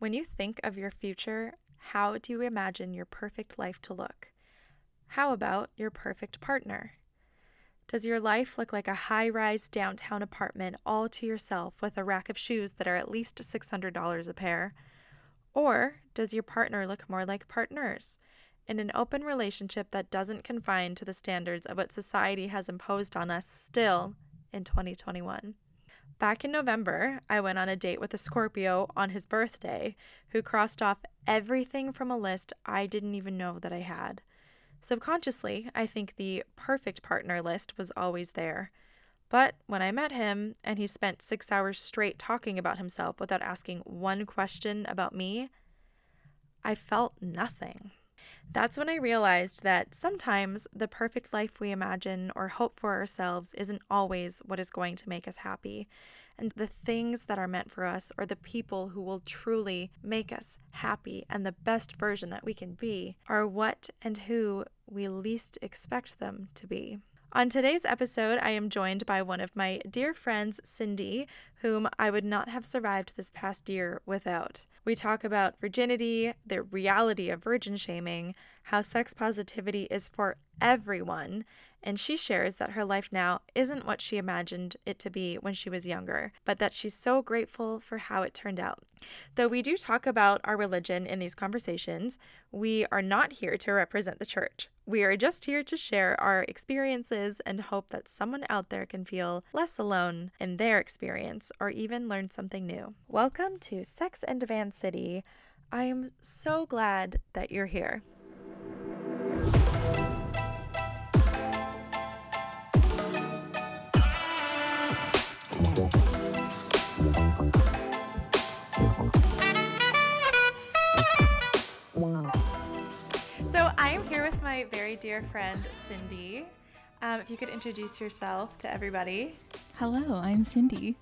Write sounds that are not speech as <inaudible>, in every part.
When you think of your future, how do you imagine your perfect life to look? How about your perfect partner? Does your life look like a high rise downtown apartment all to yourself with a rack of shoes that are at least $600 a pair? Or does your partner look more like partners? In an open relationship that doesn't confine to the standards of what society has imposed on us still in 2021. Back in November, I went on a date with a Scorpio on his birthday who crossed off everything from a list I didn't even know that I had. Subconsciously, I think the perfect partner list was always there. But when I met him and he spent six hours straight talking about himself without asking one question about me, I felt nothing. That's when I realized that sometimes the perfect life we imagine or hope for ourselves isn't always what is going to make us happy. And the things that are meant for us or the people who will truly make us happy and the best version that we can be are what and who we least expect them to be. On today's episode, I am joined by one of my dear friends, Cindy, whom I would not have survived this past year without. We talk about virginity, the reality of virgin shaming, how sex positivity is for everyone, and she shares that her life now isn't what she imagined it to be when she was younger, but that she's so grateful for how it turned out. Though we do talk about our religion in these conversations, we are not here to represent the church. We are just here to share our experiences and hope that someone out there can feel less alone in their experience or even learn something new. Welcome to Sex and Van City. I am so glad that you're here. Here with my very dear friend Cindy. Um, if you could introduce yourself to everybody. Hello, I'm Cindy.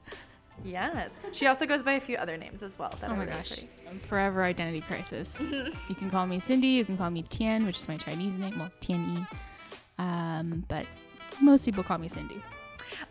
Yes. She also goes by a few other names as well. That Oh my really gosh, pretty. Forever identity crisis. <laughs> you can call me Cindy. You can call me Tian, which is my Chinese name. Well, Tian Yi. Um, but most people call me Cindy.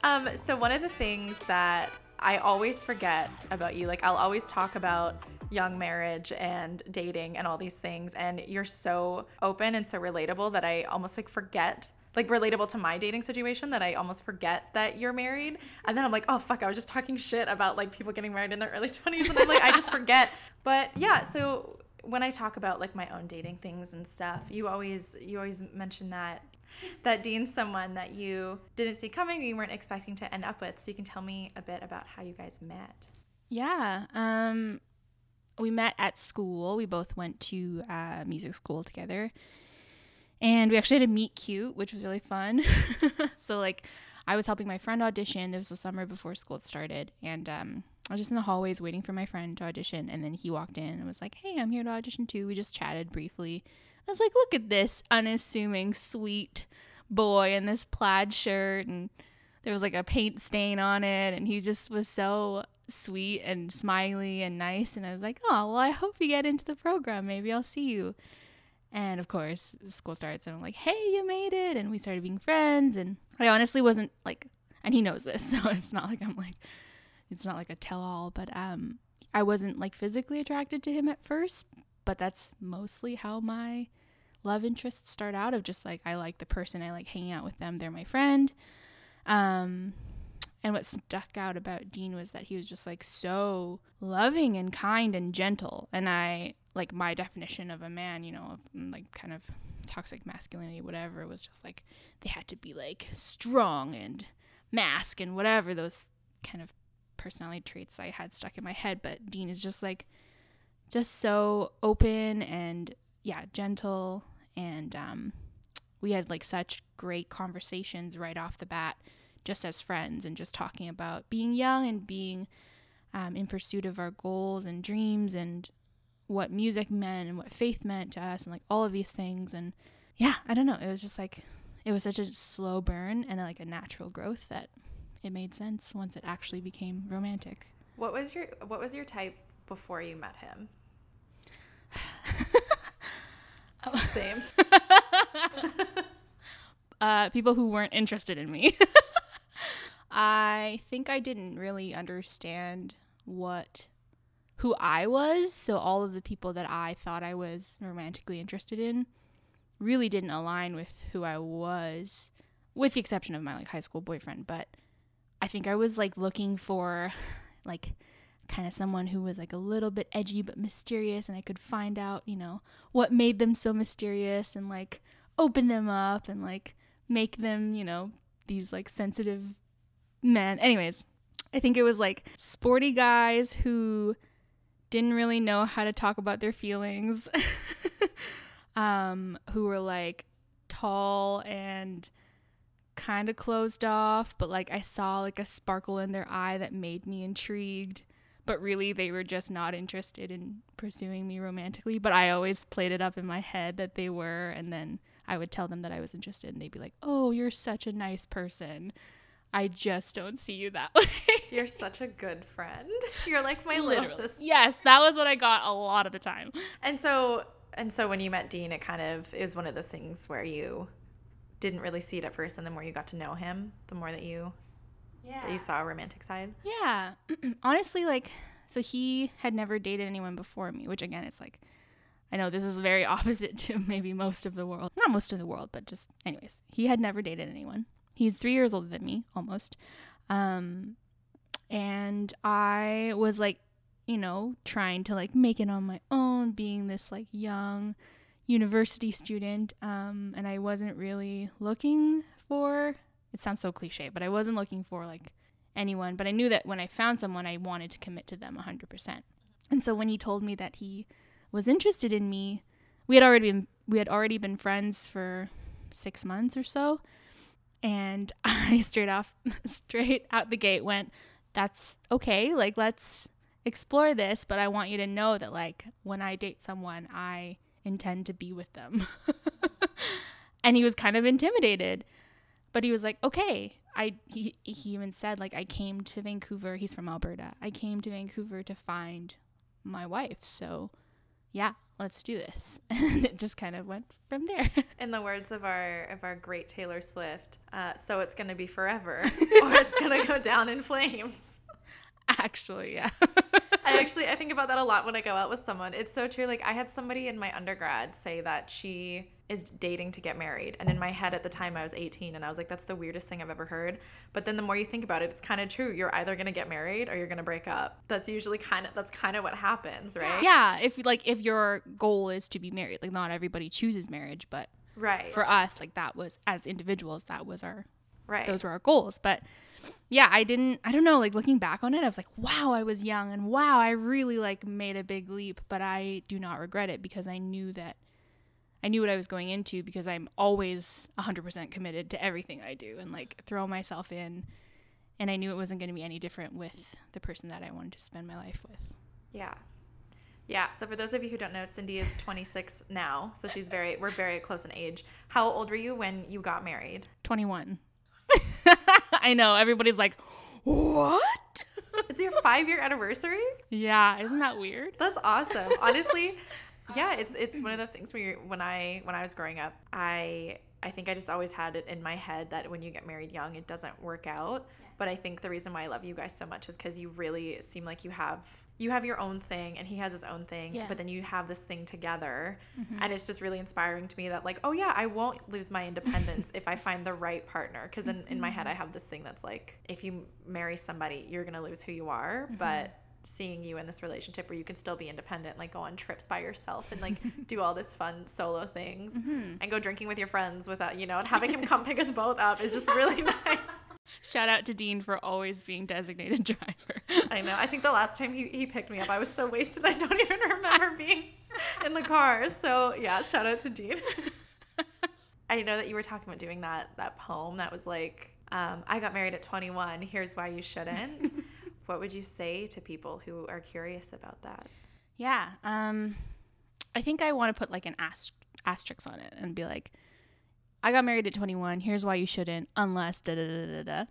Um, so one of the things that I always forget about you, like I'll always talk about young marriage and dating and all these things, and you're so open and so relatable that I almost like forget. Like relatable to my dating situation that I almost forget that you're married. And then I'm like, oh fuck, I was just talking shit about like people getting married in their early <laughs> 20s. And I'm like, I just forget. But yeah, so when I talk about like my own dating things and stuff, you always you always mention that that Dean's someone that you didn't see coming you weren't expecting to end up with. So you can tell me a bit about how you guys met. Yeah. Um, we met at school. We both went to uh, music school together, and we actually had a meet cute, which was really fun. <laughs> so like, I was helping my friend audition. It was the summer before school started, and um, I was just in the hallways waiting for my friend to audition, and then he walked in and was like, "Hey, I'm here to audition too." We just chatted briefly. I was like, "Look at this unassuming, sweet boy in this plaid shirt and." There was like a paint stain on it, and he just was so sweet and smiley and nice. And I was like, oh, well, I hope you get into the program. Maybe I'll see you. And of course, school starts, and I'm like, hey, you made it. And we started being friends. And I honestly wasn't like, and he knows this, <laughs> so it's not like I'm like, it's not like a tell all, but um, I wasn't like physically attracted to him at first, but that's mostly how my love interests start out of just like, I like the person, I like hanging out with them, they're my friend. Um, and what stuck out about Dean was that he was just like so loving and kind and gentle. And I like my definition of a man, you know, of mm, like kind of toxic masculinity, whatever, was just like they had to be like strong and mask and whatever those kind of personality traits I had stuck in my head. But Dean is just like just so open and yeah, gentle and um we had like such great conversations right off the bat just as friends and just talking about being young and being um, in pursuit of our goals and dreams and what music meant and what faith meant to us and like all of these things and yeah i don't know it was just like it was such a slow burn and like a natural growth that it made sense once it actually became romantic What was your what was your type before you met him? <laughs> Same. <laughs> uh, people who weren't interested in me. <laughs> I think I didn't really understand what who I was. So all of the people that I thought I was romantically interested in really didn't align with who I was, with the exception of my like high school boyfriend. But I think I was like looking for like kind of someone who was like a little bit edgy but mysterious and I could find out, you know, what made them so mysterious and like open them up and like make them, you know, these like sensitive men. Anyways, I think it was like sporty guys who didn't really know how to talk about their feelings. <laughs> um who were like tall and kind of closed off, but like I saw like a sparkle in their eye that made me intrigued. But really, they were just not interested in pursuing me romantically. But I always played it up in my head that they were. And then I would tell them that I was interested, and they'd be like, Oh, you're such a nice person. I just don't see you that <laughs> way. You're such a good friend. You're like my little sister. Yes, that was what I got a lot of the time. And so and so when you met Dean, it kind of it was one of those things where you didn't really see it at first, and the more you got to know him, the more that you Yeah. that you saw a romantic side. Yeah. <clears throat> Honestly, like, so he had never dated anyone before me, which again, it's like, I know this is very <laughs> opposite to maybe most of the world. Not most of the world, but just, anyways, he had never dated anyone. He's three years older than me, almost. Um, and I was like, you know, trying to like make it on my own, being this like young university student. Um, and I wasn't really looking for, it sounds so cliche, but I wasn't looking for like anyone. But I knew that when I found someone, I wanted to commit to them 100%. And so when he told me that he was interested in me, we had already been we had already been friends for six months or so, and <laughs> I straight off <laughs> straight out the gate went, "That's okay. Like let's explore this, but I want you to know that like when I date someone, I intend to be with them." <laughs> and he was kind of intimidated but he was like okay i he, he even said like i came to vancouver he's from alberta i came to vancouver to find my wife so yeah let's do this. <laughs> And it just kind of went from there. <laughs> In the words of our of our great Taylor Swift, uh, so it's gonna be forever, <laughs> or it's gonna go down in flames. actually yeah I <laughs> actually I think about that a lot when I go out with someone. It's so true. Like I had somebody in my undergrad say that she is dating to get married, and in my head at the time I was 18, and I was like, that's the weirdest thing I've ever heard. But then the more you think about it, it's kind of true. You're either gonna get married or you're gonna break up. That's usually kind of that's kind of what happens, right? yeah if like if your goal is to be married like not everybody chooses marriage but Right. for us like that was as individuals that was our right. those were our goals. But yeah, I didn't I don't know, like looking back on it, I was like, wow, I was young and wow, I really like made a big leap, but I do not regret it because I knew that I knew what I was going into because I'm always 100% committed to everything I do and like throw myself in and I knew it wasn't going to be any different with the person that I wanted to spend my life with. Yeah. Yeah. So for those of you who don't know, Cindy is 26 now. So she's very, we're very close in age. How old were you when you got married? 21. <laughs> I know everybody's like, "What?" <laughs> It's your five year anniversary? yeah, isn't that weird? That's awesome. <laughs> Honestly, yeah, it's it's one of those things where you're, when I when I was growing up, I I think I just always had it in my head that when you get married young, it doesn't work out. But I think the reason why I love you guys so much is because you really seem like you have you have your own thing and he has his own thing, Yeah. but then you have this thing together, mm-hmm. and it's just really inspiring to me that like, oh yeah, I won't lose my independence if I find the right partner. Because in in my head, I mm-hmm. have this thing that's like, if you marry somebody, you're gonna lose who you are, mm-hmm. but seeing you in this relationship where you can still be independent, like go on trips by yourself and like <laughs> do all this fun solo things and go drinking with your friends without, you know, and having him come pick us both up is just really <laughs> nice. Shout out to Dean for always being designated <laughs> driver. I know. I think the last time he, he picked me up, I was so wasted I don't even remember being in the car. So yeah, shout out to Dean. <laughs> I know that you were talking about doing that that poem that was like, um, I got married at 21. Here's why you shouldn't. <laughs> what would you say to people who are curious about that? yeah. Um, I think I want to put like an ast- asterisk on it and be like, I got married at 21. Here's why you shouldn't, unless da da da da da.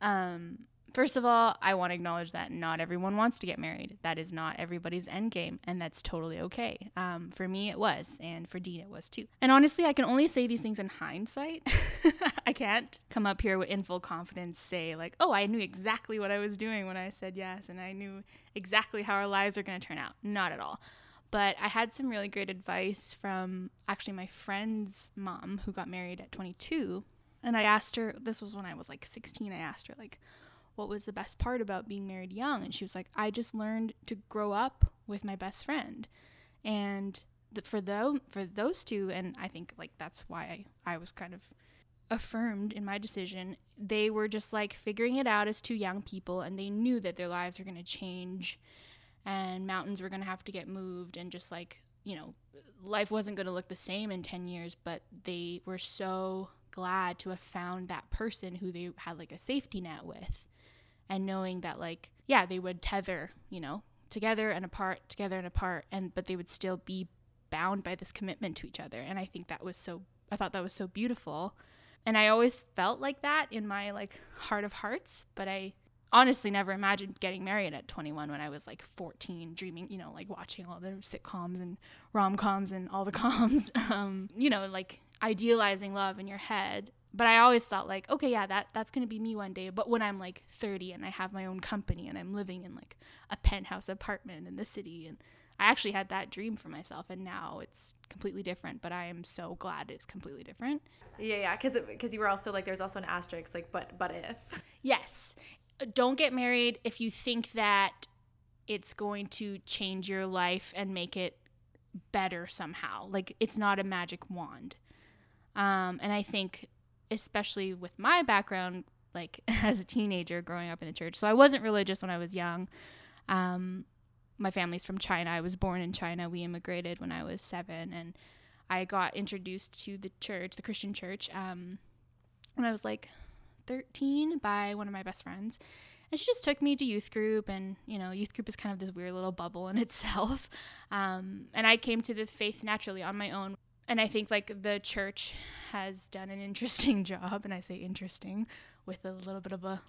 Um, First of all, I want to acknowledge that not everyone wants to get married. That is not everybody's end game, and that's totally okay. Um, for me, it was, and for Dean, it was too. And honestly, I can only say these things in hindsight. <laughs> I can't come up here in full confidence say like, "Oh, I knew exactly what I was doing when I said yes, and I knew exactly how our lives are going to turn out." Not at all. But I had some really great advice from actually my friend's mom who got married at 22, and I asked her. This was when I was like 16. I asked her like what was the best part about being married young and she was like i just learned to grow up with my best friend and the, for them for those two and i think like that's why I, I was kind of affirmed in my decision they were just like figuring it out as two young people and they knew that their lives were going to change and mountains were going to have to get moved and just like you know life wasn't going to look the same in 10 years but they were so glad to have found that person who they had like a safety net with and knowing that like yeah they would tether you know together and apart together and apart and but they would still be bound by this commitment to each other and i think that was so i thought that was so beautiful. And i always felt like that in my like heart of hearts but i honestly never imagined getting married at 21 when i was like 14 dreaming you know like watching all the sitcoms and rom-coms and all the <laughs> coms um, you know like idealizing love in your head but I always thought like, okay, yeah, that that's gonna be me one day. But when I'm like 30 and I have my own company and I'm living in like a penthouse apartment in the city, and I actually had that dream for myself, and now it's completely different. But I am so glad it's completely different. Yeah, yeah, because because you were also like, there's also an asterisk, like, but but if yes, don't get married if you think that it's going to change your life and make it better somehow. Like it's not a magic wand. Um, and I think especially with my background, like <laughs> as a teenager growing up in the church. So I wasn't religious when I was young. Um, my family's from China. I was born in China. We immigrated when I was seven, and I got introduced to the church, the Christian church, um, when I was like 13 by one of my best friends. And she just took me to youth group, and you know, youth group is kind of this weird little bubble in <laughs> itself. Um, and I came to the faith naturally on my own and I think like the church has done an interesting <laughs> job, and I say interesting with a little bit of a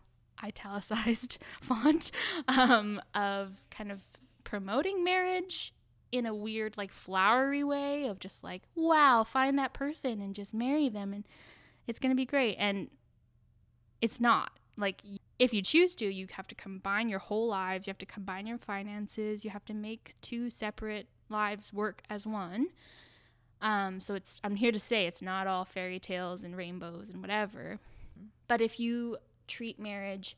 italicized <laughs> font um, of kind of promoting marriage in a weird like flowery way of just like wow find that person and just marry them and it's going to be great and it's not like if you choose to you have to combine your whole lives you have to combine your finances you have to make two separate lives work as one um, so it's I'm here to say it's not all fairy tales and rainbows and whatever. But if you treat marriage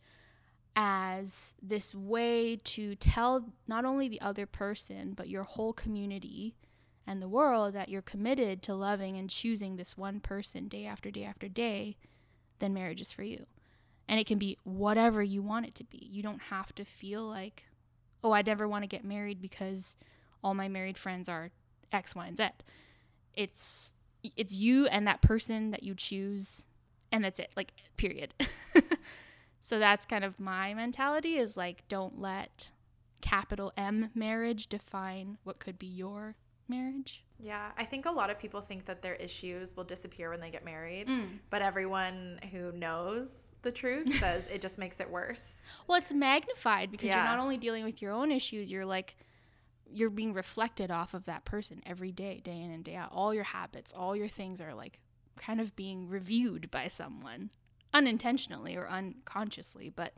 as this way to tell not only the other person but your whole community and the world that you're committed to loving and choosing this one person day after day after day, then marriage is for you. And it can be whatever you want it to be. You don't have to feel like, oh, I never want to get married because all my married friends are X, Y, and Z it's it's you and that person that you choose and that's it like period <laughs> so that's kind of my mentality is like don't let capital M marriage define what could be your marriage. Yeah, I think a lot of people think that their issues will disappear when they get married, mm. but everyone who knows the truth <laughs> says it just makes it worse. Well, it's magnified because yeah. you're not only dealing with your own issues, you're like you're being reflected off of that person every day, day in and day out. All your habits, all your things are like kind of being reviewed by someone unintentionally or unconsciously. But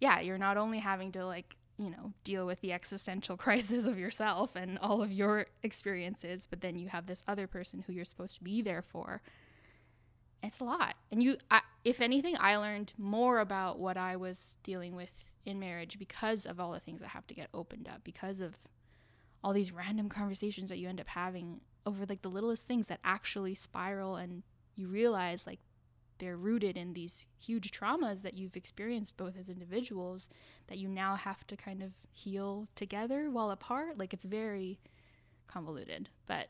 yeah, you're not only having to like, you know, deal with the existential <laughs> crisis of yourself and all of your experiences, but then you have this other person who you're supposed to be there for. It's a lot. And you, I, if anything, I learned more about what I was dealing with in marriage because of all the things that have to get opened up, because of all these random conversations that you end up having over like the littlest things that actually spiral and you realize like they're rooted in these huge traumas that you've experienced both as individuals that you now have to kind of heal together while apart like it's very convoluted but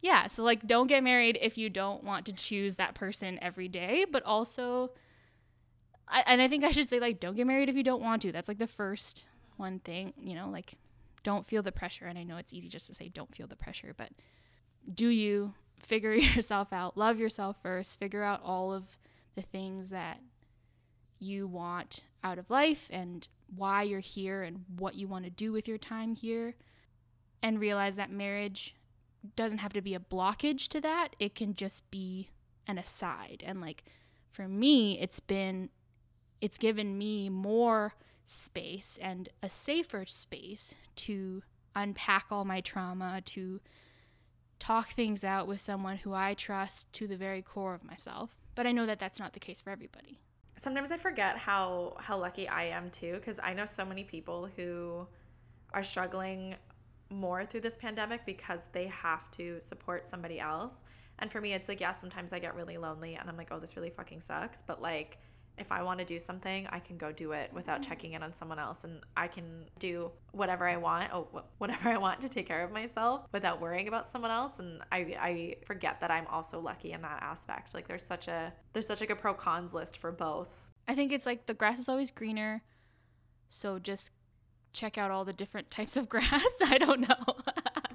yeah so like don't get married if you don't want to choose that person every day but also I, and i think i should say like don't get married if you don't want to that's like the first one thing you know like don't feel the pressure. And I know it's easy just to say, don't feel the pressure, but do you figure <laughs> yourself out? Love yourself first. Figure out all of the things that you want out of life and why you're here and what you want to do with your time here. And realize that marriage doesn't have to be a blockage to that, it can just be an aside. And like for me, it's been, it's given me more space and a safer space to unpack all my trauma, to talk things out with someone who I trust to the very core of myself. But I know that that's not the case for everybody. Sometimes I forget how how lucky I am too cuz I know so many people who are struggling more through this pandemic because they have to support somebody else. And for me it's like yeah, sometimes I get really lonely and I'm like, "Oh, this really fucking sucks." But like if I want to do something, I can go do it without mm-hmm. checking in on someone else and I can do whatever I want, oh, whatever I want to take care of myself without worrying about someone else and I I forget that I'm also lucky in that aspect. Like there's such a there's such like a pro cons list for both. I think it's like the grass is always greener. So just check out all the different <laughs> types of grass. <laughs> I don't know.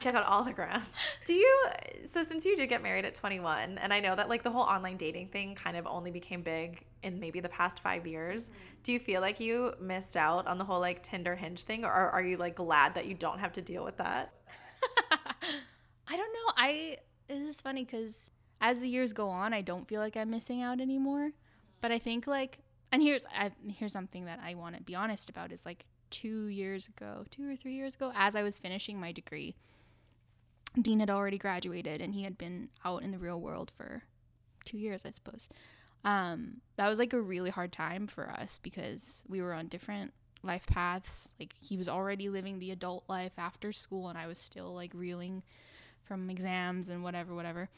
Check out all the grass. <laughs> Do you so since you did get married at 21 and I know that like the whole online dating thing kind of only became big in maybe the past 5 years, mm-hmm. do you feel like you missed out on the whole like Tinder Hinge thing or are you like glad that you don't have to deal with that? <laughs> I don't know. I this is funny cuz as the years go on, I don't feel like I'm missing out anymore. But I think like and here's I, here's something that I want to be honest about is like 2 years ago, 2 or 3 years ago as I was finishing my degree, Dean had already graduated and he had been out in the real world for two years, I suppose. Um, that was like a really hard time for us because we were on different life paths. Like he was already living the adult life after school, and I was still like reeling from exams and whatever, whatever.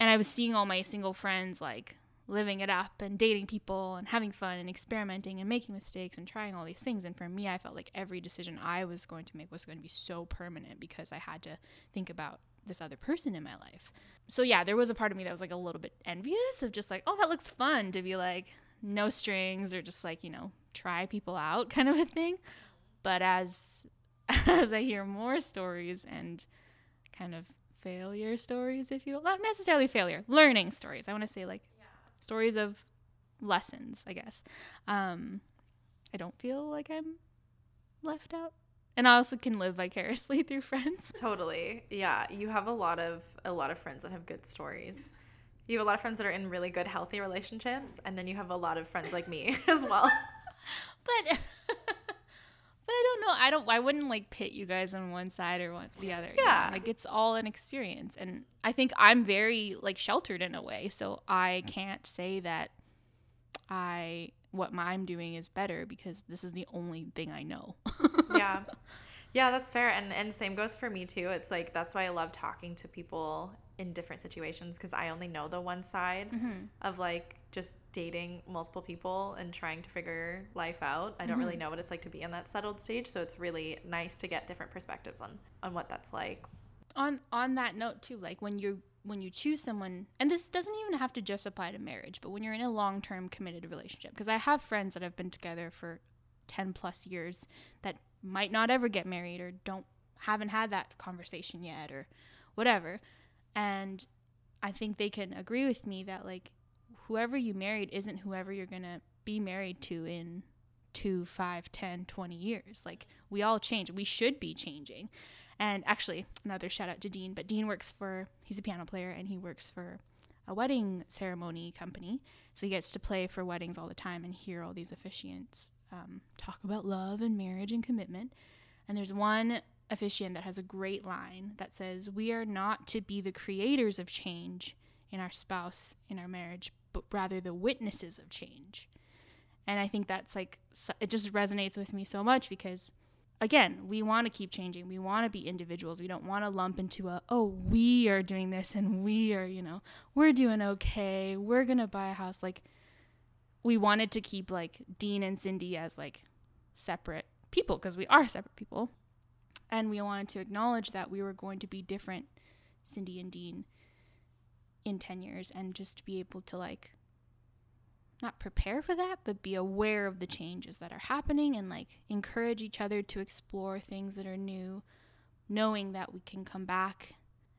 And I was seeing all my single friends like living it up and dating people and having fun and experimenting and making mistakes and trying all these things. And for me, I felt like every decision I was going to make was going to be so permanent because I had to think about this other person in my life. So yeah, there was a part of me that was like a little bit envious of just like, oh, that looks fun to be like no strings or just like, you know, try people out <laughs> kind of a thing. But as <laughs> as I hear more stories and kind of failure stories, if you will, not necessarily failure, learning stories. I want to say like stories of lessons, I guess. Um, I don't feel like I'm left out. And I also can live vicariously <laughs> through friends. Totally. Yeah, you have a lot of a lot of friends that have good stories. You have a lot of friends that are in really good healthy relationships and then you have a lot of friends like me <laughs> as well. <laughs> but but I don't know. I don't. I wouldn't like pit you guys on one side or one the other. Yeah. You know? Like it's all an experience, and I think I'm very like sheltered in a way, so I can't say that I what I'm doing is better because this is the only thing I know. <laughs> yeah. Yeah, that's fair. And and same goes for me too. It's like that's why I love talking to people in different situations because I only know the one side mm-hmm. of like just dating multiple people and trying to figure life out. I don't mm-hmm. really know what it's like to be in that settled stage, so it's really nice to get different perspectives on on what that's like. On on that note too, like when you when you choose someone, and this doesn't even have to just apply to marriage, but when you're in a long-term committed relationship, because I have friends that have been together for 10 plus years that might not ever get married or don't haven't had that conversation yet or whatever and I think they can agree with me that like whoever you married isn't whoever you're going to be married to in two, five, ten, twenty years. Like we all change. We should be changing. And actually, another shout out to Dean, but Dean works for, he's a piano player and he works for a wedding ceremony company. So he gets to play for weddings all the time and hear all these officiants um, talk about love and marriage and commitment. And there's one officiant that has a great line that says, We are not to be the creators of change in our spouse, in our marriage, but rather the witnesses of change. And I think that's like, it just resonates with me so much because, again, we want to keep changing. We want to be individuals. We don't want to lump into a, oh, we are doing this and we are, you know, we're doing okay. We're going to buy a house. Like, we wanted to keep like Dean and Cindy as like separate people because we are separate people. And we wanted to acknowledge that we were going to be different, Cindy and Dean, in 10 years and just be able to like not prepare for that, but be aware of the changes that are happening and like encourage each other to explore things that are new, knowing that we can come back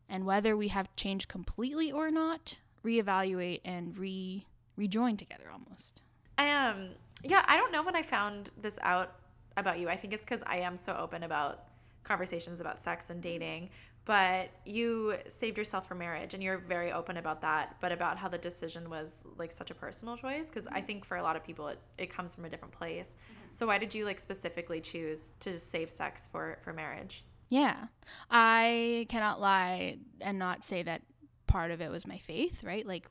and whether we have changed completely or not, reevaluate and re rejoin together almost. I um, yeah, I don't know when I found this out about you. I think it's because I am so open about conversations about sex and dating. But you saved yourself for marriage, and you're very open about that. But about how the decision was like such a personal choice, because I think for a lot of people, it, it comes from a different place. So why did you like specifically choose to save sex for for marriage? Yeah. I cannot lie and not say that part of it was my faith, right? Like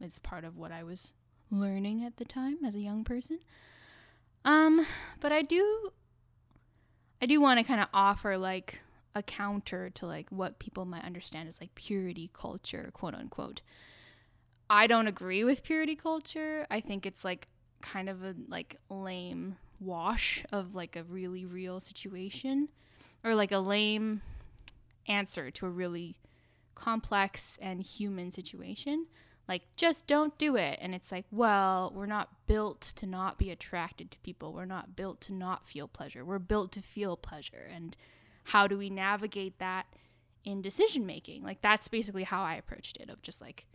it's part of what I was learning at the time as a young person. Um, but I do I do want to kind of offer like a counter to like what people might understand as like purity culture, quote unquote. I don't agree with purity culture. I think it's like kind of a like lame wash of like a really real situation or like a lame answer to a really complex and human situation. Like, just don't do it. And it's like, well, we're not built to not be attracted to people. We're not built to not feel pleasure. We're built to feel pleasure. And how do we navigate that in decision making? Like, that's basically how I approached it of just like,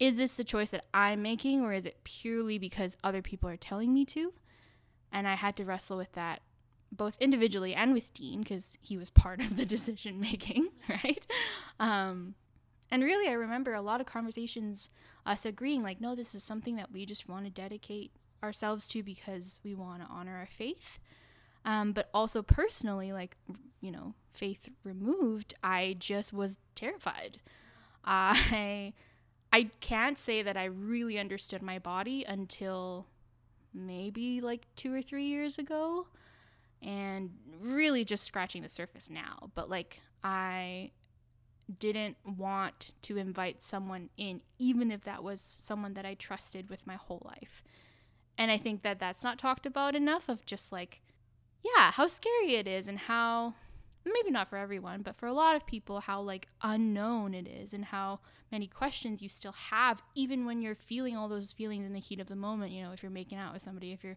is this the choice that I'm making or is it purely because other people are telling me to? And I had to wrestle with that both individually and with Dean because he was part of the <laughs> decision making, <laughs> right? Um, and really, I remember a lot of conversations, us agreeing, like, no, this is something that we just want to dedicate ourselves to because we want to honor our faith. Um, but also personally, like, you know, faith removed, I just was terrified. <laughs> I. I can't say that I really understood my body until maybe like two or three years ago and really just scratching the surface now. But like, I didn't want to invite someone in, even if that was someone that I trusted with my whole life. And I think that that's not talked about enough of just like, yeah, how scary it is and how maybe not for everyone, but for a lot of people, how like unknown it is and how many questions you still have, even when you're feeling all those feelings in the heat of the moment. You know, if you're making out with somebody, if you're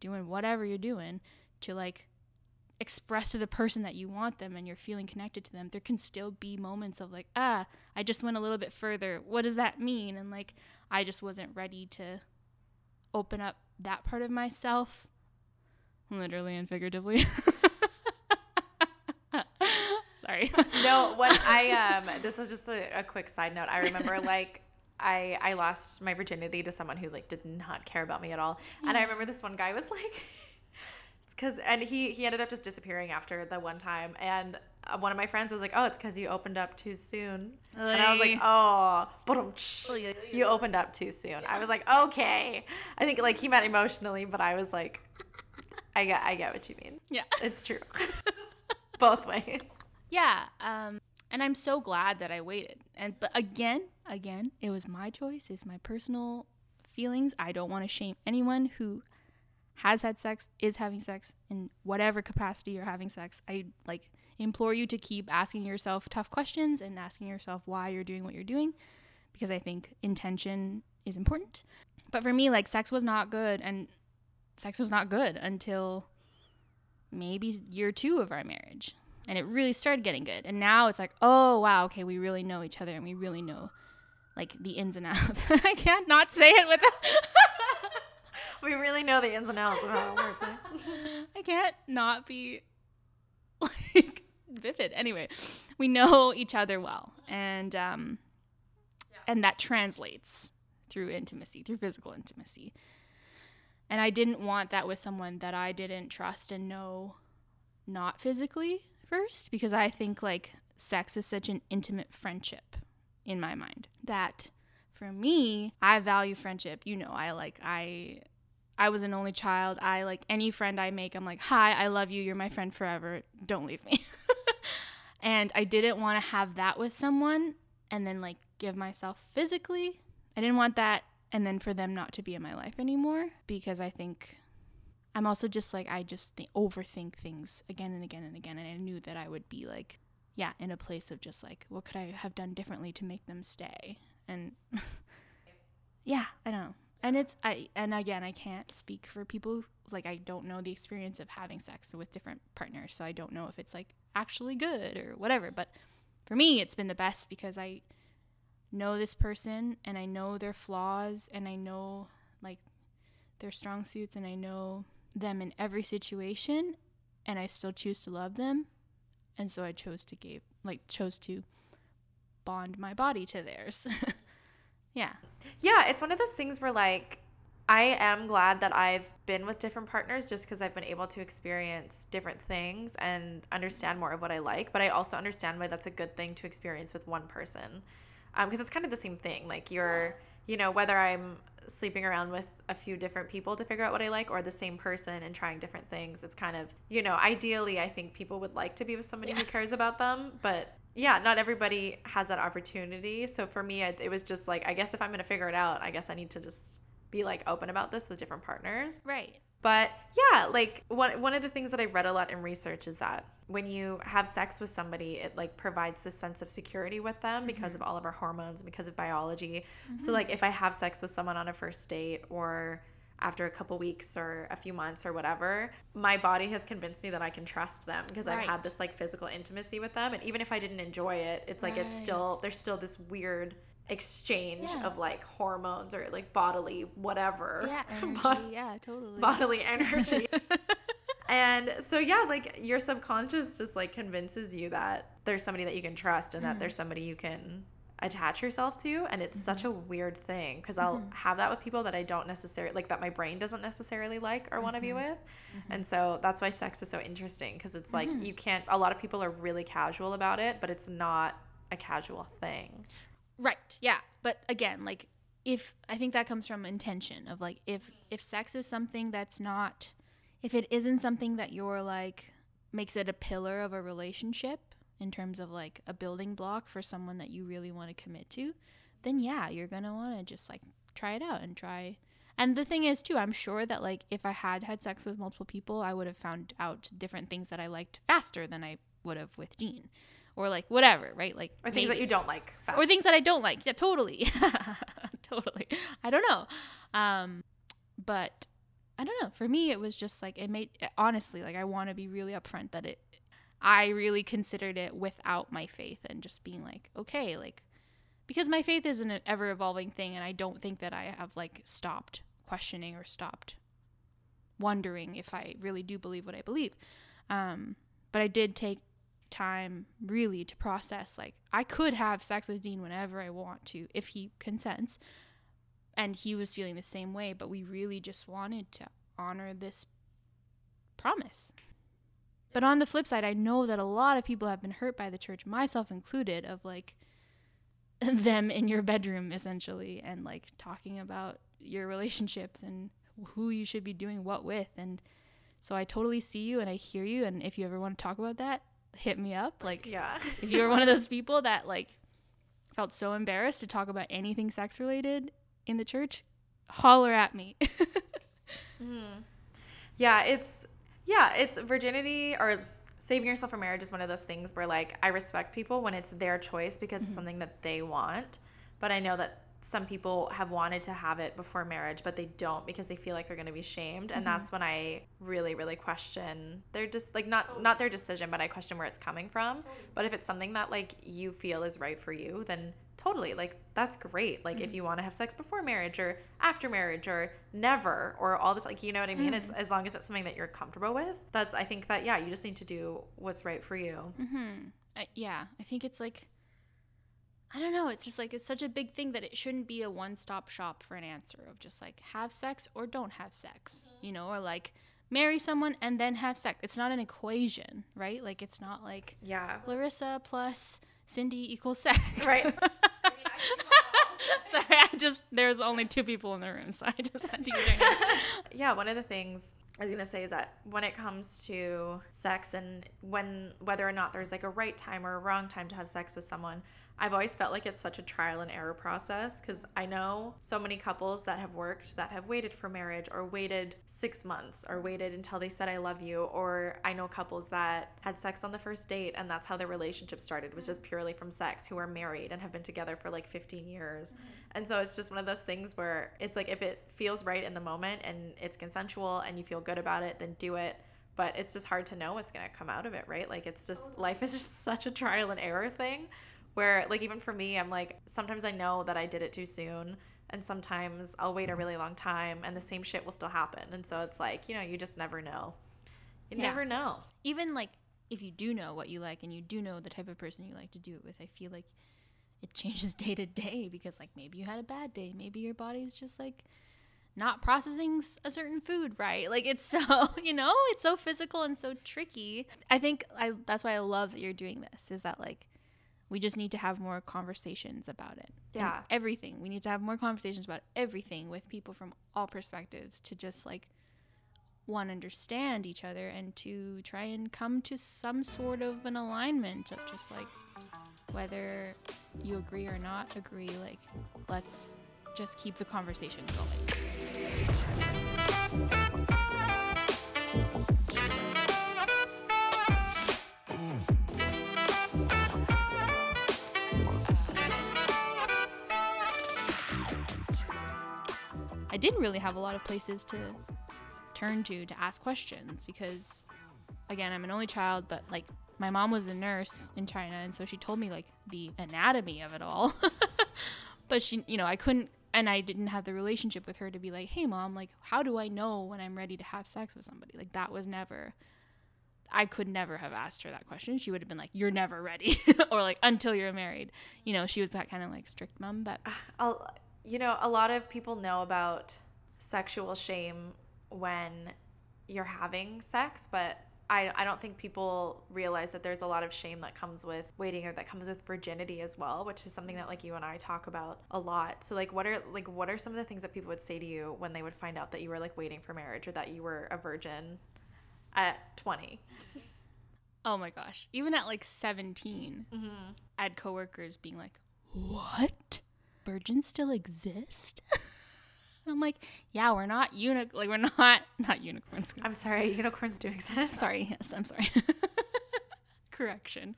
doing whatever you're doing, to like express to the person that you want them and you're feeling connected to them, there can still be moments of like, ah, I just went a little bit further. What does that mean? And like, I just wasn't ready to open up that part of myself, literally and figuratively. <laughs> Sorry. <laughs> no, when I um, this was just a, a quick side note. I remember <laughs> like. I, I lost my virginity to someone who like did not care about me at all. And I remember this one guy was like because and he he ended up just disappearing after the one time and uh, one of my friends was like oh it's because you opened up too soon and i was like oh but you opened up too soon i was like okay i think like he meant emotionally but i was like i get i get what you mean. Yeah. <laughs> It's true. Both ways. Yeah um and i'm so glad that i waited. And but again again it was my choice it's my personal feelings. I don't want to shame anyone who has had sex, is having sex in whatever capacity you're having sex, I like implore you to keep asking yourself tough questions and asking yourself why you're doing what you're doing because I think intention is important. But for me, like sex was not good and sex was not good until maybe year 2 of our marriage. And it really started getting good. And now it's like, "Oh, wow, okay, we really know each other and we really know like the ins and outs." <laughs> I can't not say it without <laughs> we really know the ins and outs of how it works. <laughs> I can't not be like vivid. Anyway, we know each other well, and um, yeah. and that translates through intimacy, through physical intimacy. And I didn't want that with someone that I didn't trust and know not physically first, because I think like sex is such an intimate friendship in my mind that for me, I value friendship. You know, I like I I was an only child. I like any friend I make, I'm like, hi, I love you. You're my friend forever. Don't leave me. <laughs> and I didn't want to have that with someone and then like give myself physically. I didn't want that and then for them not to be in my life anymore because I think I'm also just like, I just th- overthink things again and again and again. And I knew that I would be like, yeah, in a place of just like, what could I have done differently to make them stay? And <laughs> yeah, I don't know and it's i and again i can't speak for people like i don't know the experience of having sex with different partners so i don't know if it's like actually good or whatever but for me it's been the best because i know this person and i know their flaws and i know like their strong suits and I know them in every situation and I still choose to love them. And so I chose to give like chose to bond my body to theirs. <laughs> yeah. Yeah, it's one of those things where like I am glad that I've been with different partners just because I've been able to experience different things and understand more of what I like. But I also understand why that's a good thing to experience with one person. Because um, it's kind of the same thing. Like you're, you know, whether I'm sleeping around with a few different people to figure out what I like or the same person and trying different things, it's kind of, you know, ideally, I think people would like to be with somebody yeah. who cares about them. But yeah, not everybody has that opportunity. So for me, it, it was just like, I guess if I'm going to figure it out, I guess I need to just be like open about this with different partners. Right. But yeah, like one one of the things that I read a lot in research is that when you have sex with somebody, it like provides this sense of security with them because mm-hmm. of all of our hormones and because of biology. Mm-hmm. So like if I have sex with someone on a first date or after a couple weeks or a few months or whatever, my body has convinced me that I can trust them because right. I've had this like physical intimacy with them. And even if I didn't enjoy it, it's like right. it's still there's still this weird exchange yeah. of like hormones or like bodily whatever. Yeah, <laughs> energy. yeah, totally. Bodily energy. <laughs> and so yeah, like your subconscious just like convinces you that there's somebody that you can trust and mm-hmm. that there's somebody you can attach yourself to and it's mm-hmm. such a weird thing because I'll mm-hmm. have that with people that I don't necessarily like that my brain doesn't necessarily like or want to be mm-hmm. with. Mm-hmm. And so that's why sex is so interesting because it's like mm-hmm. you can't a lot of people are really casual about it, but it's not a casual thing. Right. Yeah. But again, like if I think that comes from intention of like if if sex is something that's not if it isn't something that you're like makes it a pillar of a relationship in terms of like a building block for someone that you really want to commit to, then yeah, you're going to want to just like try it out and try and the thing is too, I'm sure that like if I had had sex with multiple people, I would have found out different things that I liked faster than I would have with Dean or like whatever, right? Like or things maybe. that you don't like, fast. or things that I don't like. Yeah, totally, <laughs> totally. I don't know, um, but I don't know. For me, it was just like it made honestly like I want to be really upfront that it. I really considered it without my faith and just being like, okay, like because my faith is an ever evolving thing, and I don't think that I have like stopped questioning or stopped wondering if I really do believe what I believe. Um, but I did take time really to process like I could have sex with Dean whenever I want to if he consents. And he was feeling the same way, but we really just wanted to honor this promise. But on the flip side, I know that a lot of people have been hurt by the church, myself included, of like <laughs> them in your bedroom essentially and like talking about your relationships and who you should be doing what with and so I totally see you and I hear you and if you ever want to talk about that, hit me up. Like, yeah. if you were one of <laughs> those people that like felt so embarrassed to talk about anything sex related in the church, holler at me. <laughs> mm. Yeah, it's yeah, it's virginity or saving yourself for marriage is one of those things where like I respect people when it's their choice because mm-hmm. it's something that they want, but I know that some people have wanted to have it before marriage but they don't because they feel like they're going to be shamed and mm-hmm. that's when i really really question they're just like not not their decision but i question where it's coming from but if it's something that like you feel is right for you then totally like that's great like mm-hmm. if you want to have sex before marriage or after marriage or never or all the like you know what i mean mm-hmm. it's as long as it's something that you're comfortable with that's i think that yeah you just need to do what's right for you mm-hmm. uh, yeah i think it's like I don't know. It's just like it's such a big thing that it shouldn't be a one stop shop for an answer of just like have sex or don't have sex, mm-hmm. you know, or like marry someone and then have sex. It's not an equation, right? Like it's not like yeah, Larissa plus Cindy equals sex, right? <laughs> <laughs> Sorry, I just there's only two people in the room, so I just had to use their names. <laughs> yeah, one of the things I was gonna say is that when it comes to sex and when whether or not there's like a right time or a wrong time to have sex with someone, I've always felt like it's such a trial and error process because I know so many couples that have worked that have waited for marriage or waited six months or waited until they said I love you. Or I know couples that had sex on the first date and that's how their relationship started was just purely from sex who are married and have been together for like 15 years. Mm-hmm. And so it's just one of those things where it's like if it feels right in the moment and it's consensual and you feel good about it, then do it but it's just hard to know what's going to come out of it, right? Like it's just life is just such a trial and error thing where like even for me i'm like sometimes i know that i did it too soon And sometimes I'll wait a really long time and the same shit will still happen. And so it's like, you know, you just never know. You Yeah. never know. even like if you do know what you like and you do know the type of person you like to do it with, I feel like it <laughs> changes day to day because like maybe you had a bad day, maybe your body's just like not processing a certain food right. Like it's <laughs> so, you know, it's so physical and so tricky. I think I that's why I love that you're doing this is that like we just need to have more conversations about it. And Yeah. everything. We need to have more conversations about everything with people from all perspectives to just like one understand each other and to try and come to some sort of an alignment of just like whether you agree or not agree like let's just keep the conversation going didn't really have a lot of places to turn to to ask questions because again i'm an only child but like my mom was a nurse in china and so she told me like the anatomy of it all. <laughs> But she you know i couldn't and i didn't have the relationship with her to be like hey mom like how do i know when i'm ready to have sex with somebody? Like that was never i could never have asked her that question. She would have been like you're never ready <laughs> or like until you're married. You know she was that kind of like strict mom but ah, I'll, you know, a lot of people know about sexual shame when you're having sex, but I, I don't think people realize that there's a lot of shame that comes with waiting or that comes with virginity as well, which is something that like you and I talk about a lot. So like what are like what are some of the things that people would say to you when they would find out that you were like waiting for marriage or that you were a virgin at 20? <laughs> Oh my gosh. Even at like 17, Mm-hmm. I had coworkers being like, What? Virgins still exist? and <laughs> I'm like, Yeah, we're not unic like we're not <laughs> not unicorns. I'm sorry, unicorns do exist. sorry, yes, I'm sorry. <laughs> Correction.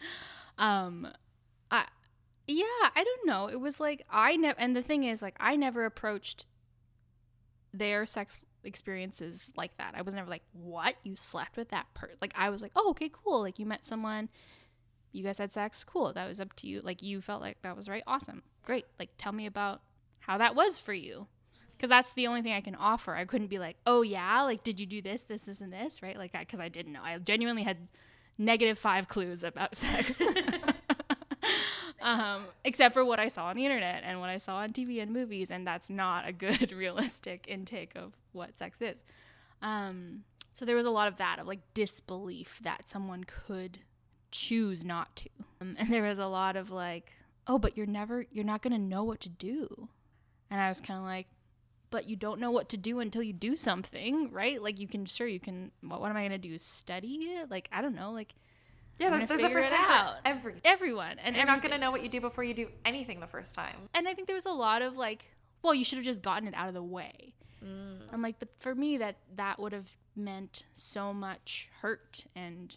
Um I yeah, I don't know. It was like I never and the thing is like I never approached their sex experiences like that. I was never like, "What? You slept with that person?" Like I was like, "Oh, okay, cool. Like you met someone, you guys had sex. Cool. That was up to you. Like you felt like that was right. Awesome. Great. Like tell me about how that was for you." Cuz that's the only thing I can offer. I couldn't be like, "Oh yeah, like did you do this, this, this and this?" Right? Like cuz I didn't know. I genuinely had negative 5 clues about <laughs> sex. um, except for what I saw on the internet and what I saw on TV and movies, and that's not a good <laughs> realistic intake of what sex is. Um, so there was a lot of that of like disbelief that someone could choose not to, um, and there was a lot of like, oh, but you're never, you're not gonna know what to do, and I was kind of like. But you don't know what to do until you do something, right? Like you can, sure, you can. What, what am I gonna do? Study? Like I don't know. Like Yeah, gonna there's a figure first time out. everything. everyone, and You're not going to know what you do before you do anything the first time. And I think there was a lot of like, well, you should have just gotten it out of the way. I'm like, but for me, that that would have meant so much hurt, and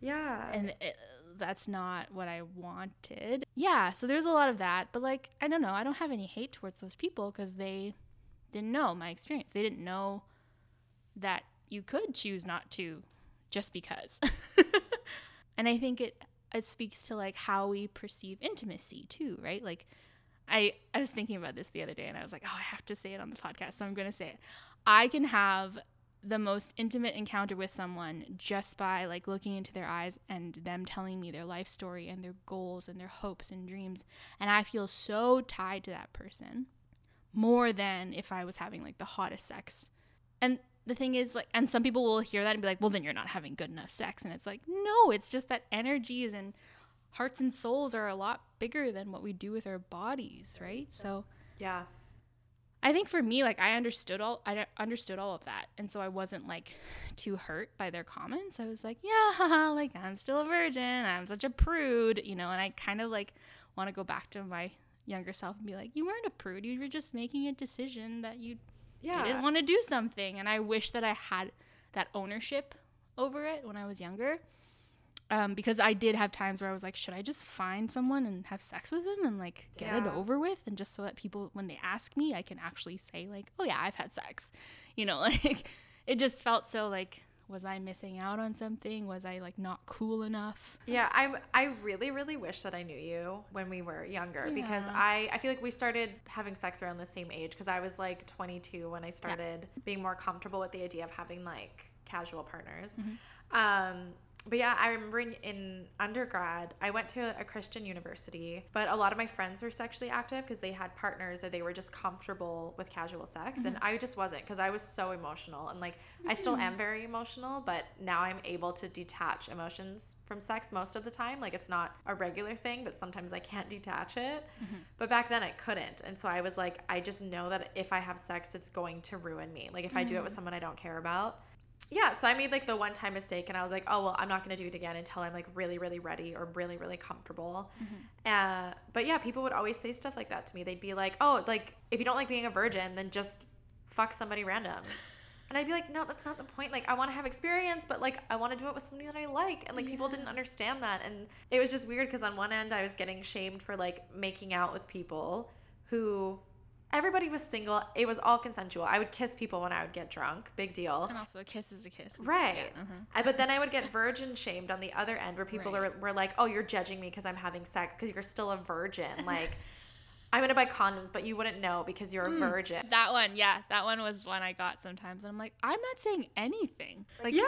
Yeah. and it, that's not what I wanted. Yeah, so there's a lot of that, but like, I don't know, I don't have any hate towards those people because they didn't know my experience. They didn't know that you could choose not to just because. <laughs> and I think it it speaks to like how we perceive intimacy too, right? Like I I was thinking about this the other day and I was like, "Oh, I have to say it on the podcast, so I'm going to say it." I can have the most intimate encounter with someone just by like looking into their eyes and them telling me their life story and their goals and their hopes and dreams and I feel so tied to that person more than if I was having like the hottest sex. And the thing is like and some people will hear that and be like, "Well, then you're not having good enough sex." And it's like, "No, it's just that energies and hearts and souls are a lot bigger than what we do with our bodies, right?" So yeah. I think for me, like I understood all I understood all of that, and so I wasn't like too hurt by their comments. I was like, yeah, haha, like I'm still a virgin. I'm such a prude, you know. And I kind of like want to go back to my younger self and be like, you weren't a prude. You were just making a decision that you Yeah. didn't want to do something, and I wish that I had that ownership over it when I was younger. Um, because I did have times where I was like, should I just find someone and have sex with them and like get it over with? And just so that people, when they ask me, I can actually say, like, oh yeah, I've had sex. <laughs> You know, like it just felt so like, was I missing out on something? Was I like not cool enough? Yeah, I I really really wish that I knew you when we were younger because I I feel like we started having sex around the same age because I was like 22 when I started being more comfortable with the idea of having like casual partners. Um but yeah, I remember in, in undergrad, I went to a Christian university, but a lot of my friends were sexually active because they had partners or they were just comfortable with casual sex. And mm-hmm. I just wasn't because I was so emotional. And like, I still am mm-hmm. very emotional, but now I'm able to detach emotions from sex most of the time. Like, it's not a regular thing, but sometimes I can't detach it. Mm-hmm. But back then I couldn't. And so I was like, I just know that if I have sex, it's going to ruin me. Like, if I do it with mm. someone I don't care about, yeah, so I made like the one time mistake and I was like, oh, well, I'm not going to do it again until I'm like really, really ready or really, really comfortable. Uh, but yeah, people would always say stuff like that to me. They'd be like, oh, like if you don't like being a virgin, then just fuck somebody random. And I'd be like, no, that's not the point. Like, I want to have experience, but like, I want to do it with somebody that I like. And like, people didn't understand that. And it was just weird because on one end, I was getting shamed for like making out with people who everybody was single. It was all consensual. I would kiss people when I would get drunk. Big deal. And also, a kiss is a kiss. It's- Right. yeah, uh-huh. I- but then I would get virgin shamed on the other end where people Right. were, were like, oh, you're judging me because I'm having sex because you're still a virgin. <laughs> Like, I'm going to buy condoms, but you wouldn't know because you're a Mm. virgin. That one, yeah, that one was one I got sometimes, and I'm like, I'm not saying anything. Like, yeah.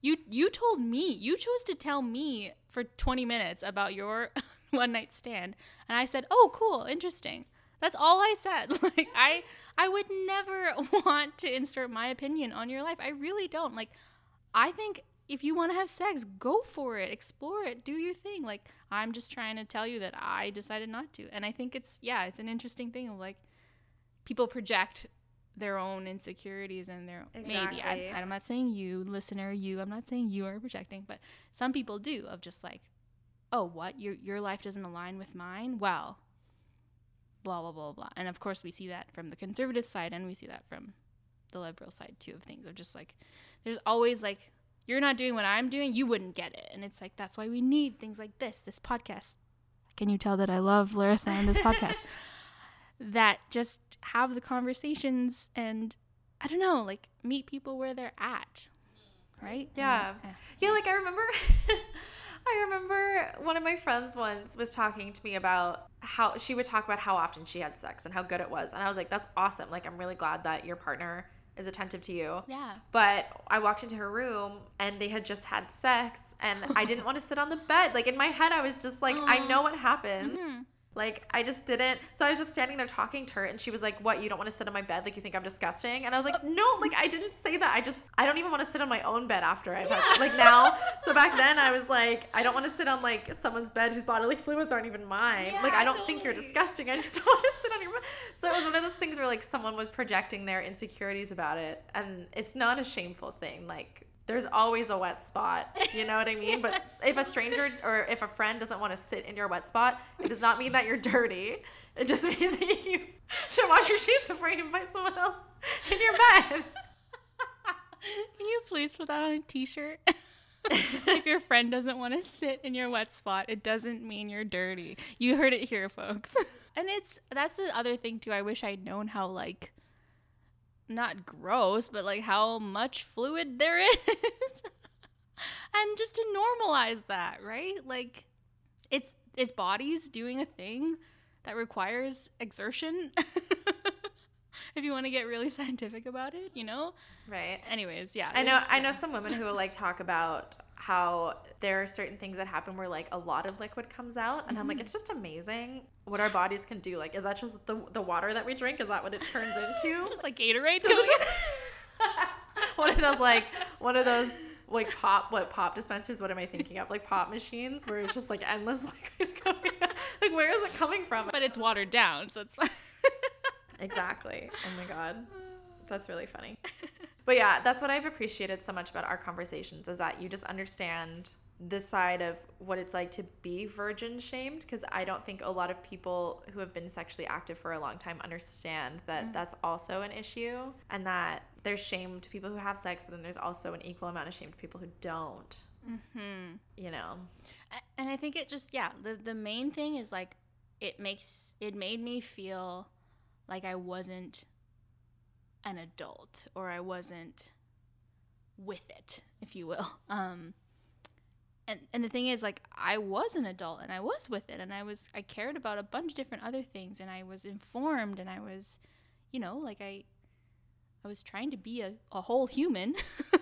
you you told me, you chose to tell me for 20 minutes about your <laughs> one night stand, and I said, oh, cool, interesting. That's all I said. <laughs> Like, I I would never <laughs> want to insert my opinion on your life. I really don't. Like, I think if you want to have sex, go for it, explore it, do your thing. Like, I'm just trying to tell you that I decided not to, and I think it's yeah, it's an interesting thing of like people project their own insecurities and their maybe Exactly. I, I'm not saying you listener you I'm not saying you are projecting but some people do of just like oh what your your life doesn't align with mine well blah blah blah blah and of course we see that from the conservative side and we see that from the liberal side too of things of just like there's always like you're not doing what I'm doing you wouldn't get it and it's like that's why we need things like this this podcast can you tell that I love Larissa and this podcast <laughs> that just have the conversations and I don't know, like meet people where they're at. Right? Yeah. Yeah. Yeah, like I remember <laughs> I remember one of my friends once was talking to me about how she would talk about how often she had sex and how good it was. And I was like, that's awesome. Like I'm really glad that your partner is attentive to you. Yeah. But I walked into her room and they had just had sex and I didn't <laughs> want to sit on the bed. Like in my head I was just like, I know what happened. Mhm. Like I just didn't. So I was just standing there talking to her, and she was like, "What? You don't want to sit on my bed? Like you think I'm disgusting?" And I was like, "No, like I didn't say that. I just I don't even want to sit on my own bed after I've had like now." So back then I was like, I don't want to sit on like someone's bed whose bodily <laughs> fluids aren't even mine. like I don't think you're disgusting. I just don't <laughs> want to sit on your bed. So it was one of those things where like someone was projecting their insecurities about it, and it's not a shameful thing. Like there's always a wet spot. You know what I mean? But <laughs> if a stranger or if a friend doesn't want to sit in your wet spot, it does not mean that you're dirty. It just <laughs> means that you should wash your sheets before you invite someone else in your bed. <laughs> Can you please put that on a t-shirt? if your friend doesn't want to sit in your wet spot, it doesn't mean you're dirty. You heard it here, folks. and it's that's the other thing too. I wish I'd known how like not gross, but like how much fluid there <laughs> is. and just to normalize that, right? Like it's it's bodies doing a thing that requires exertion. <laughs> if you want to get really scientific about it, you know? Right. Anyways, yeah. I know there's- I know some women who will like talk about how there are certain things that happen where like a lot of liquid comes out and I'm like mm-hmm. it's just amazing what our bodies can do. Like is that just the the water that we drink? Is that what it turns into? It's <laughs> just like Gatorade. Because going it just <laughs> one of those like one of those like pop what pop dispensers what am i thinking of like pop machines where it's just like endless <laughs> liquid coming out. like where is it coming from but it's watered down, so it's fine. exactly oh my god that's really funny but yeah that's what i've appreciated so much about our conversations is that you just understand this side of what it's like to be virgin shamed because i don't think a lot of people who have been sexually active for a long time understand that that's also an issue and that there's shame to people who have sex but then there's also an equal amount of shame to people who don't. Hmm you know? And I think it just yeah, the the main thing is like it makes it made me feel like I wasn't an adult or I wasn't with it, if you will. <laughs> Um, and and the thing is, like, I was an adult and I was with it, and I was I cared about a bunch of different other things, and I was informed, and I was, you know, like I, I was trying to be a, a whole human. <laughs>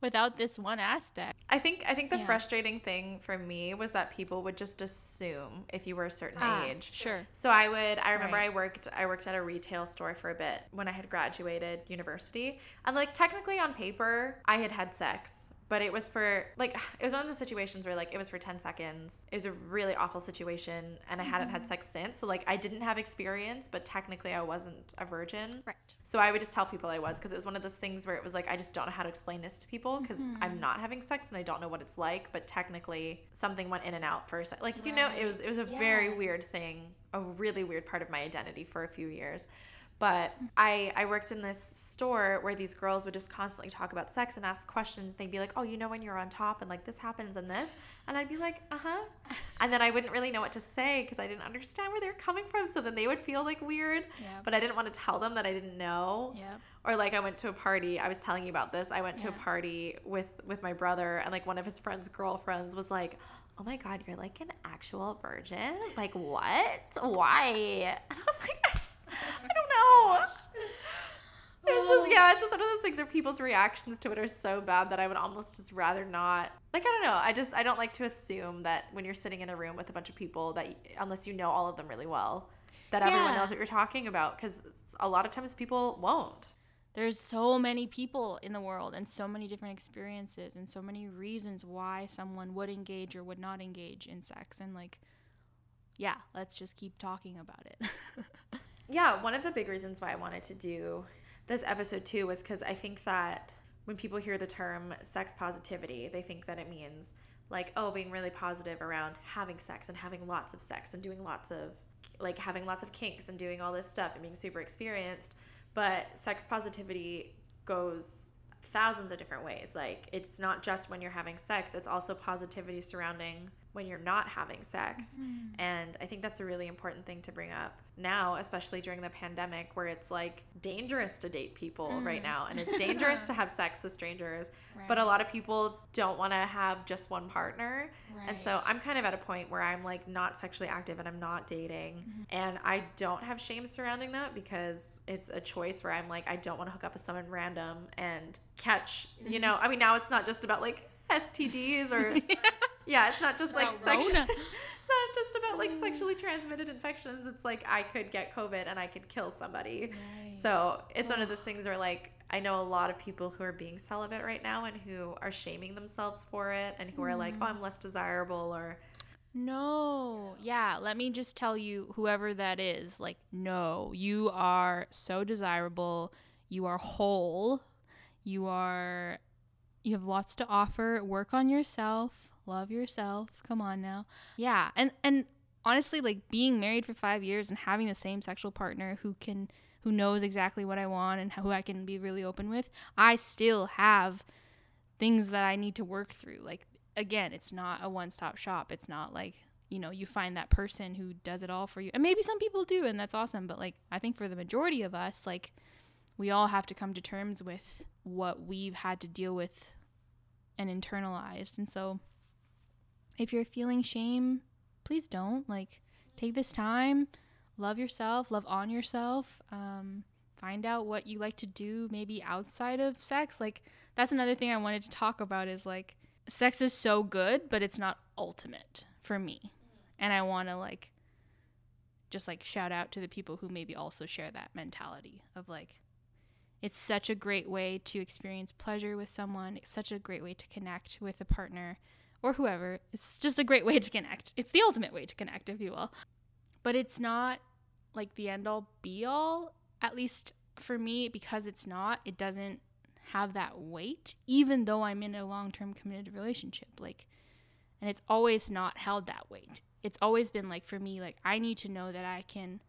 without this one aspect. I think I think the Yeah. frustrating thing for me was that people would just assume if you were a certain Ah, age. Sure. So I would I remember Right. I worked I worked at a retail store for a bit when I had graduated university. And like technically on paper I had had sex, but it was for like <sighs> it was one of the situations where like it was for 10 seconds. It was a really awful situation and I hadn't had mm-hmm. sex since. So like I didn't have experience, but technically I wasn't a virgin. Right. So I would just tell people I was because it was one of those things where it was like I just don't know how to explain this to people because I'm mm-hmm. not having sex and I don't know what it's like. But technically, something went in and out for a sec. Like you know, it was it was a very weird thing, a really weird part of my identity for a few years. But I I worked in this store where these girls would just constantly talk about sex and ask questions. They'd be like, "Oh, you know when you're on top and like this happens and this," and I'd be like, "Uh huh," <laughs> and then I wouldn't really know what to say because I didn't understand where they were coming from. So then they would feel like weird Yeah. but I didn't want to tell them that I didn't know. Yep. Or like I went to a party. I was telling you about this. I went to a party with with my brother, and like one of his friends' girlfriends was like, "Oh my god, you're like an actual virgin? Like what? Why?" And I was like, "I don't know." It was just oh. yeah, it's just one of those things where people's reactions to it are so bad that I would almost just rather not. Like I don't know. I just I don't like to assume that when you're sitting in a room with a bunch of people that unless you know all of them really well, that everyone knows what you're talking about because a lot of times people won't. There's so many people in the world and so many different experiences and so many reasons why someone would engage or would not engage in sex and like yeah, let's just keep talking about it. <laughs> Yeah, one of the big reasons why I wanted to do this episode too was because I think that when people hear the term sex positivity, they think that it means like, oh, being really positive around having sex and having lots of sex and doing lots of like having lots of kinks and doing all this stuff and being super experienced. But sex positivity goes thousands of different ways. Like, it's not just when you're having sex, it's also positivity surrounding when you're not having sex. And I think that's a really important thing to bring up now, especially during the pandemic, where it's like dangerous to date people right now. And it's dangerous to <laughs> have sex with strangers. But a lot of people don't want to have just one partner. And so I'm kind of at a point where I'm like not sexually active and I'm not dating. Mm-hmm. And I don't have shame surrounding that because it's a choice where I'm like, I don't want to hook up with someone random and catch, Mm-hmm. you know, I mean, now it's not just about like STDs or, <laughs> yeah, it's not just like sexual. <laughs> It's not just about like mm. sexually transmitted infections. It's like I could get COVID and I could kill somebody. Right. So it's one of those things where like I know a lot of people who are being celibate right now and who are shaming themselves for it and who are like, oh, mm-hmm. I'm less desirable or No. Yeah, let me just tell you whoever that is, like no, you are so desirable. You are whole. You are you have lots to offer. Work on yourself. Love yourself. Come on now. Yeah. And and honestly like being married for 5 years and having the same sexual partner who can who knows exactly what I want and who I can be really open with, I still have things that I need to work through. Like again, it's not a one-stop shop. It's not like, you know, you find that person who does it all for you. And maybe some people do and that's awesome, but like I think for the majority of us, like we all have to come to terms with what we've had to deal with and internalized. And so if you're feeling shame, please don't. Like take this time, love yourself, love on yourself. Um find out what you like to do maybe outside of sex. Like that's another thing I wanted to talk about is like sex is so good, but it's not ultimate for me. And I want to like just like shout out to the people who maybe also share that mentality of like it's such a great way to experience pleasure with someone. It's such a great way to connect with a partner or whoever. It's just a great way to connect. It's the ultimate way to connect, if you will. But it's not like the end all be all, at least for me, because it's not, it doesn't have that weight, even though I'm in a long term committed relationship. Like, and it's always not held that weight. It's always been like, for me, like, I need to know that I can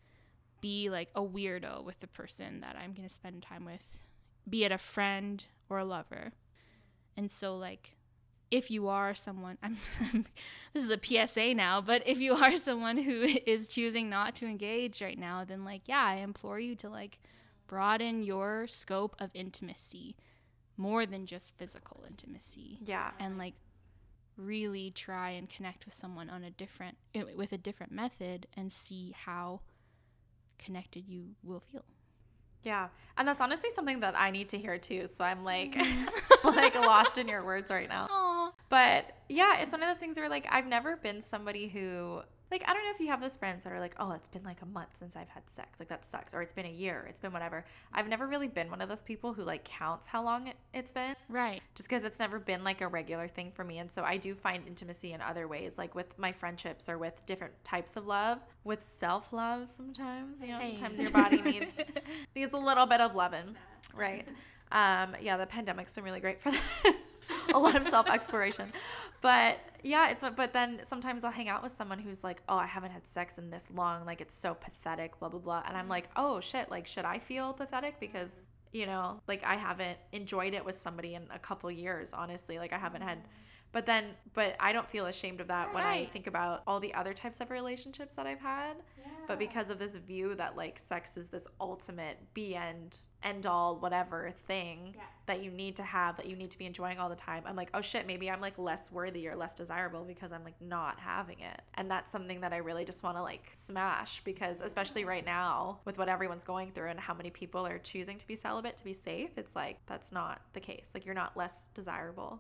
be like a weirdo with the person that I'm going to spend time with, be it a friend or a lover. And so, like, if you are someone, I'm, <laughs> this is a PSA now, but if you are someone who <laughs> is choosing not to engage right now, then, like, yeah, I implore you to, like, broaden your scope of intimacy. more than just physical intimacy Yeah. and like really try and connect with someone on a different with a different method and see how connected you will feel Yeah. And that's honestly something that I need to hear too. So I'm like Mm-hmm. <laughs> like lost in your words right now. oh But yeah, it's one of those things where like I've never been somebody who like I don't know if you have those friends that are like, "Oh, it's been like a month since I've had sex." Like that sucks or it's been a year, it's been whatever. I've never really been one of those people who like counts how long it, it's been. right just because it's never been like a regular thing for me. And so I do find intimacy in other ways, like with my friendships or with different types of love, with self love sometimes. You know, Hey. sometimes your body needs <laughs> needs a little bit of loving. Right. Um, yeah, the pandemic's been really great for <laughs> that. <laughs> a lot of self exploration. But yeah, it's but then sometimes I'll hang out with someone who's like, Oh, I haven't had sex in this long, like it's so pathetic, blah blah blah. And I'm like, Oh shit, like should I feel pathetic? Because you know, like I haven't enjoyed it with somebody in a couple years, honestly. Like I haven't had but then but I don't feel ashamed of that when I think about all the other types of relationships that I've had. Yeah. But because of this view that like sex is this ultimate be end end all whatever thing Yeah. that you need to have that you need to be enjoying all the time, I'm like, oh shit, maybe I'm like less worthy or less desirable because I'm like not having it. And that's something that I really just want to like smash because especially right now with what everyone's going through and how many people are choosing to be celibate to be safe, it's like that's not the case. Like you're not less desirable.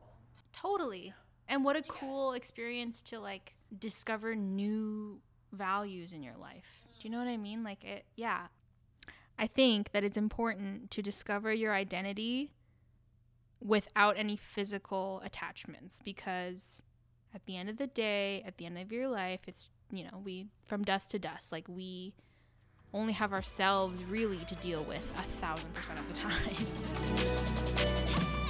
Totally. And what a cool experience to like discover new values in your life. Do you know what I mean? Like it yeah. I think that it's important to discover your identity without any physical attachments because at the end of the day, at the end of your life, it's you know, we from dust to dust. Like we only have ourselves really to deal with a thousand percent of the time. <laughs>